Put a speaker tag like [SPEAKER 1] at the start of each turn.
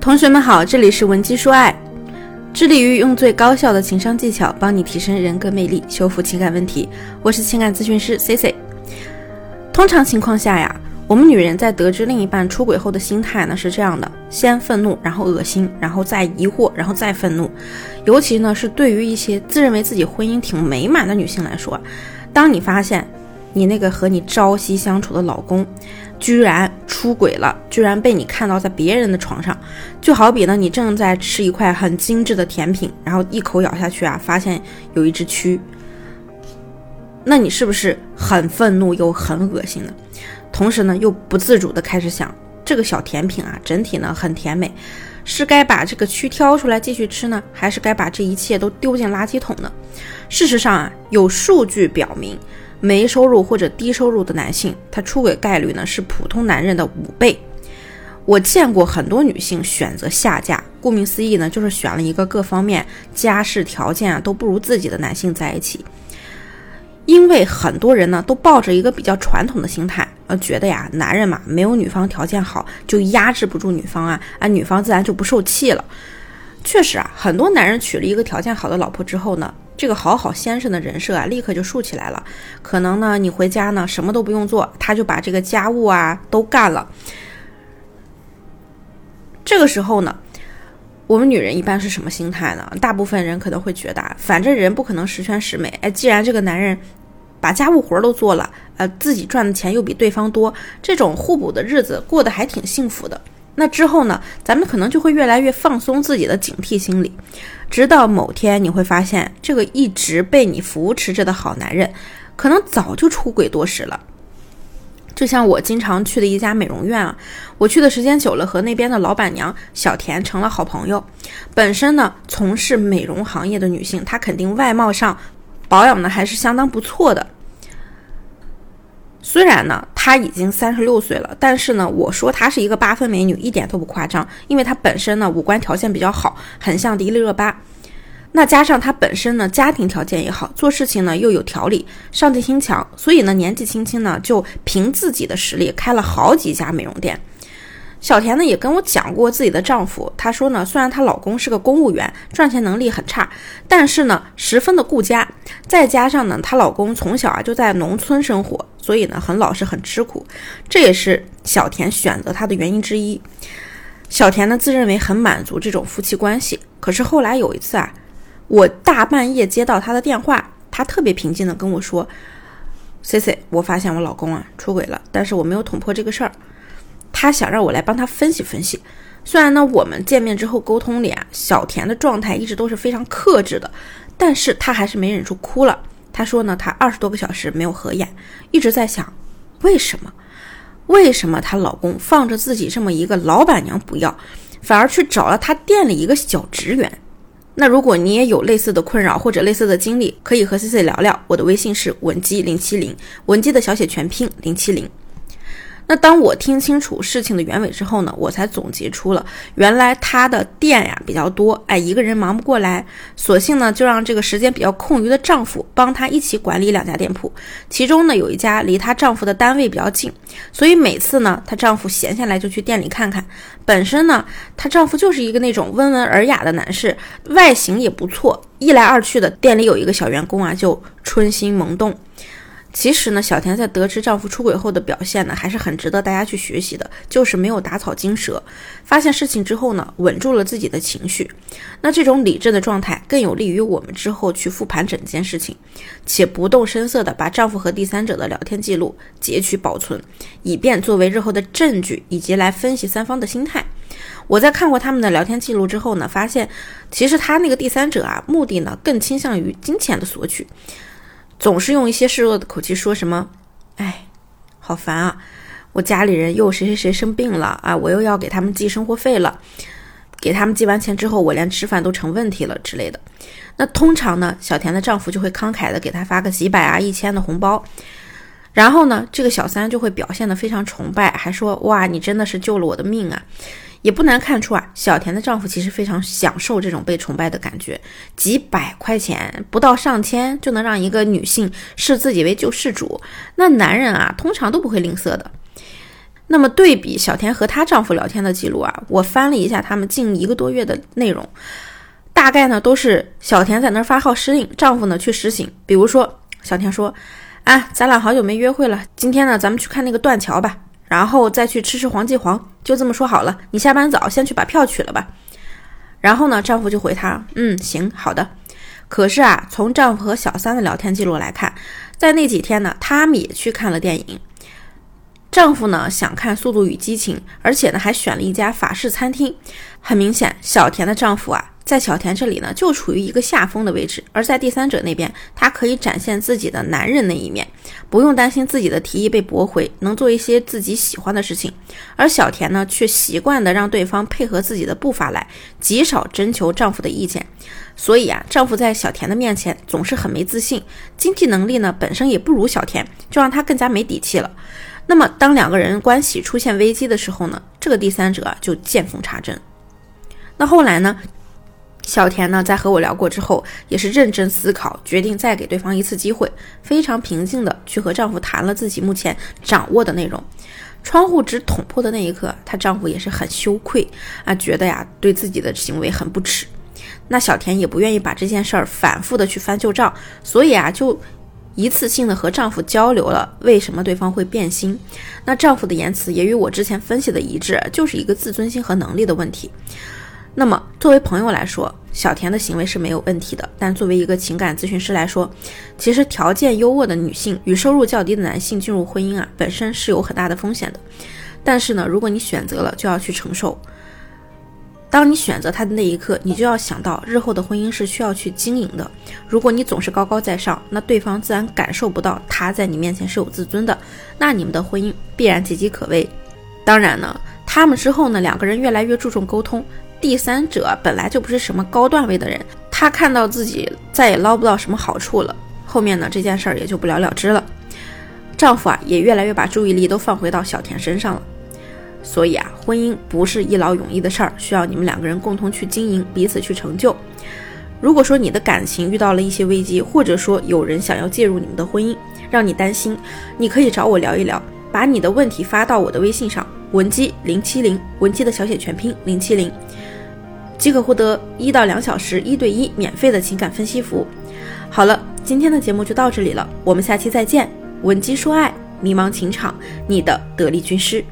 [SPEAKER 1] 同学们好，这里是文姬说爱，致力于用最高效的情商技巧帮你提升人格魅力，修复情感问题。我是情感咨询师 C C。通常情况下呀，我们女人在得知另一半出轨后的心态呢是这样的：先愤怒，然后恶心，然后再疑惑，然后再愤怒。尤其呢是对于一些自认为自己婚姻挺美满的女性来说，当你发现你那个和你朝夕相处的老公，居然出轨了，居然被你看到在别人的床上，就好比呢，你正在吃一块很精致的甜品，然后一口咬下去啊，发现有一只蛆，那你是不是很愤怒又很恶心呢？同时呢，又不自主的开始想，这个小甜品啊，整体呢很甜美，是该把这个蛆挑出来继续吃呢，还是该把这一切都丢进垃圾桶呢？事实上啊，有数据表明。没收入或者低收入的男性，他出轨概率呢是普通男人的五倍。我见过很多女性选择下嫁，顾名思义呢，就是选了一个各方面家世条件啊都不如自己的男性在一起。因为很多人呢都抱着一个比较传统的心态，呃，觉得呀，男人嘛没有女方条件好，就压制不住女方啊，啊，女方自然就不受气了。确实啊，很多男人娶了一个条件好的老婆之后呢。这个好好先生的人设啊，立刻就竖起来了。可能呢，你回家呢，什么都不用做，他就把这个家务啊都干了。这个时候呢，我们女人一般是什么心态呢？大部分人可能会觉得，反正人不可能十全十美。哎，既然这个男人把家务活都做了，呃，自己赚的钱又比对方多，这种互补的日子过得还挺幸福的。那之后呢，咱们可能就会越来越放松自己的警惕心理，直到某天你会发现，这个一直被你扶持着的好男人，可能早就出轨多时了。就像我经常去的一家美容院啊，我去的时间久了，和那边的老板娘小田成了好朋友。本身呢，从事美容行业的女性，她肯定外貌上保养的还是相当不错的。虽然呢，她已经三十六岁了，但是呢，我说她是一个八分美女，一点都不夸张，因为她本身呢五官条件比较好，很像迪丽热巴。那加上她本身呢家庭条件也好，做事情呢又有条理，上进心强，所以呢年纪轻轻呢就凭自己的实力开了好几家美容店。小田呢也跟我讲过自己的丈夫，她说呢，虽然她老公是个公务员，赚钱能力很差，但是呢十分的顾家，再加上呢她老公从小啊就在农村生活，所以呢很老实很吃苦，这也是小田选择他的原因之一。小田呢自认为很满足这种夫妻关系，可是后来有一次啊，我大半夜接到他的电话，他特别平静的跟我说：“C C，我发现我老公啊出轨了，但是我没有捅破这个事儿。”他想让我来帮他分析分析，虽然呢，我们见面之后沟通里啊，小田的状态一直都是非常克制的，但是他还是没忍住哭了。他说呢，他二十多个小时没有合眼，一直在想，为什么？为什么她老公放着自己这么一个老板娘不要，反而去找了他店里一个小职员？那如果你也有类似的困扰或者类似的经历，可以和 C C 聊聊。我的微信是文姬零七零，文姬的小写全拼零七零。那当我听清楚事情的原委之后呢，我才总结出了原来他的店呀比较多，哎，一个人忙不过来，索性呢就让这个时间比较空余的丈夫帮她一起管理两家店铺，其中呢有一家离她丈夫的单位比较近，所以每次呢她丈夫闲下来就去店里看看。本身呢她丈夫就是一个那种温文尔雅的男士，外形也不错，一来二去的店里有一个小员工啊就春心萌动。其实呢，小田在得知丈夫出轨后的表现呢，还是很值得大家去学习的。就是没有打草惊蛇，发现事情之后呢，稳住了自己的情绪。那这种理智的状态，更有利于我们之后去复盘整件事情，且不动声色的把丈夫和第三者的聊天记录截取保存，以便作为日后的证据，以及来分析三方的心态。我在看过他们的聊天记录之后呢，发现其实他那个第三者啊，目的呢更倾向于金钱的索取。总是用一些示弱的口气说什么：“哎，好烦啊！我家里人又谁谁谁生病了啊，我又要给他们寄生活费了。给他们寄完钱之后，我连吃饭都成问题了之类的。那通常呢，小田的丈夫就会慷慨的给她发个几百啊、一千的红包，然后呢，这个小三就会表现的非常崇拜，还说：哇，你真的是救了我的命啊！”也不难看出啊，小田的丈夫其实非常享受这种被崇拜的感觉，几百块钱不到上千就能让一个女性视自己为救世主，那男人啊通常都不会吝啬的。那么对比小田和她丈夫聊天的记录啊，我翻了一下他们近一个多月的内容，大概呢都是小田在那儿发号施令，丈夫呢去实行。比如说小田说：“啊，咱俩好久没约会了，今天呢咱们去看那个断桥吧，然后再去吃吃黄记煌，就这么说好了。你下班早，先去把票取了吧。”然后呢，丈夫就回她：“嗯，行，好的。”可是啊，从丈夫和小三的聊天记录来看，在那几天呢，他们也去看了电影。丈夫呢想看《速度与激情》，而且呢还选了一家法式餐厅。很明显，小田的丈夫啊，在小田这里呢就处于一个下风的位置，而在第三者那边，他可以展现自己的男人那一面，不用担心自己的提议被驳回，能做一些自己喜欢的事情。而小田呢，却习惯的让对方配合自己的步伐来，极少征求丈夫的意见。所以啊，丈夫在小田的面前总是很没自信，经济能力呢本身也不如小田，就让他更加没底气了。那么，当两个人关系出现危机的时候呢，这个第三者就见缝插针。那后来呢，小田呢在和我聊过之后，也是认真思考，决定再给对方一次机会，非常平静的去和丈夫谈了自己目前掌握的内容。窗户纸捅破的那一刻，她丈夫也是很羞愧啊，觉得呀对自己的行为很不耻。那小田也不愿意把这件事儿反复的去翻旧账，所以啊就。一次性的和丈夫交流了为什么对方会变心，那丈夫的言辞也与我之前分析的一致，就是一个自尊心和能力的问题。那么作为朋友来说，小田的行为是没有问题的，但作为一个情感咨询师来说，其实条件优渥的女性与收入较低的男性进入婚姻啊，本身是有很大的风险的。但是呢，如果你选择了，就要去承受。当你选择他的那一刻，你就要想到日后的婚姻是需要去经营的。如果你总是高高在上，那对方自然感受不到他在你面前是有自尊的，那你们的婚姻必然岌岌可危。当然呢，他们之后呢，两个人越来越注重沟通，第三者本来就不是什么高段位的人，他看到自己再也捞不到什么好处了，后面呢这件事儿也就不了了之了。丈夫啊，也越来越把注意力都放回到小田身上了。所以啊，婚姻不是一劳永逸的事儿，需要你们两个人共同去经营，彼此去成就。如果说你的感情遇到了一些危机，或者说有人想要介入你们的婚姻，让你担心，你可以找我聊一聊，把你的问题发到我的微信上，文姬零七零，文姬的小写全拼零七零，即可获得一到两小时一对一免费的情感分析服务。好了，今天的节目就到这里了，我们下期再见。文姬说爱，迷茫情场，你的得力军师。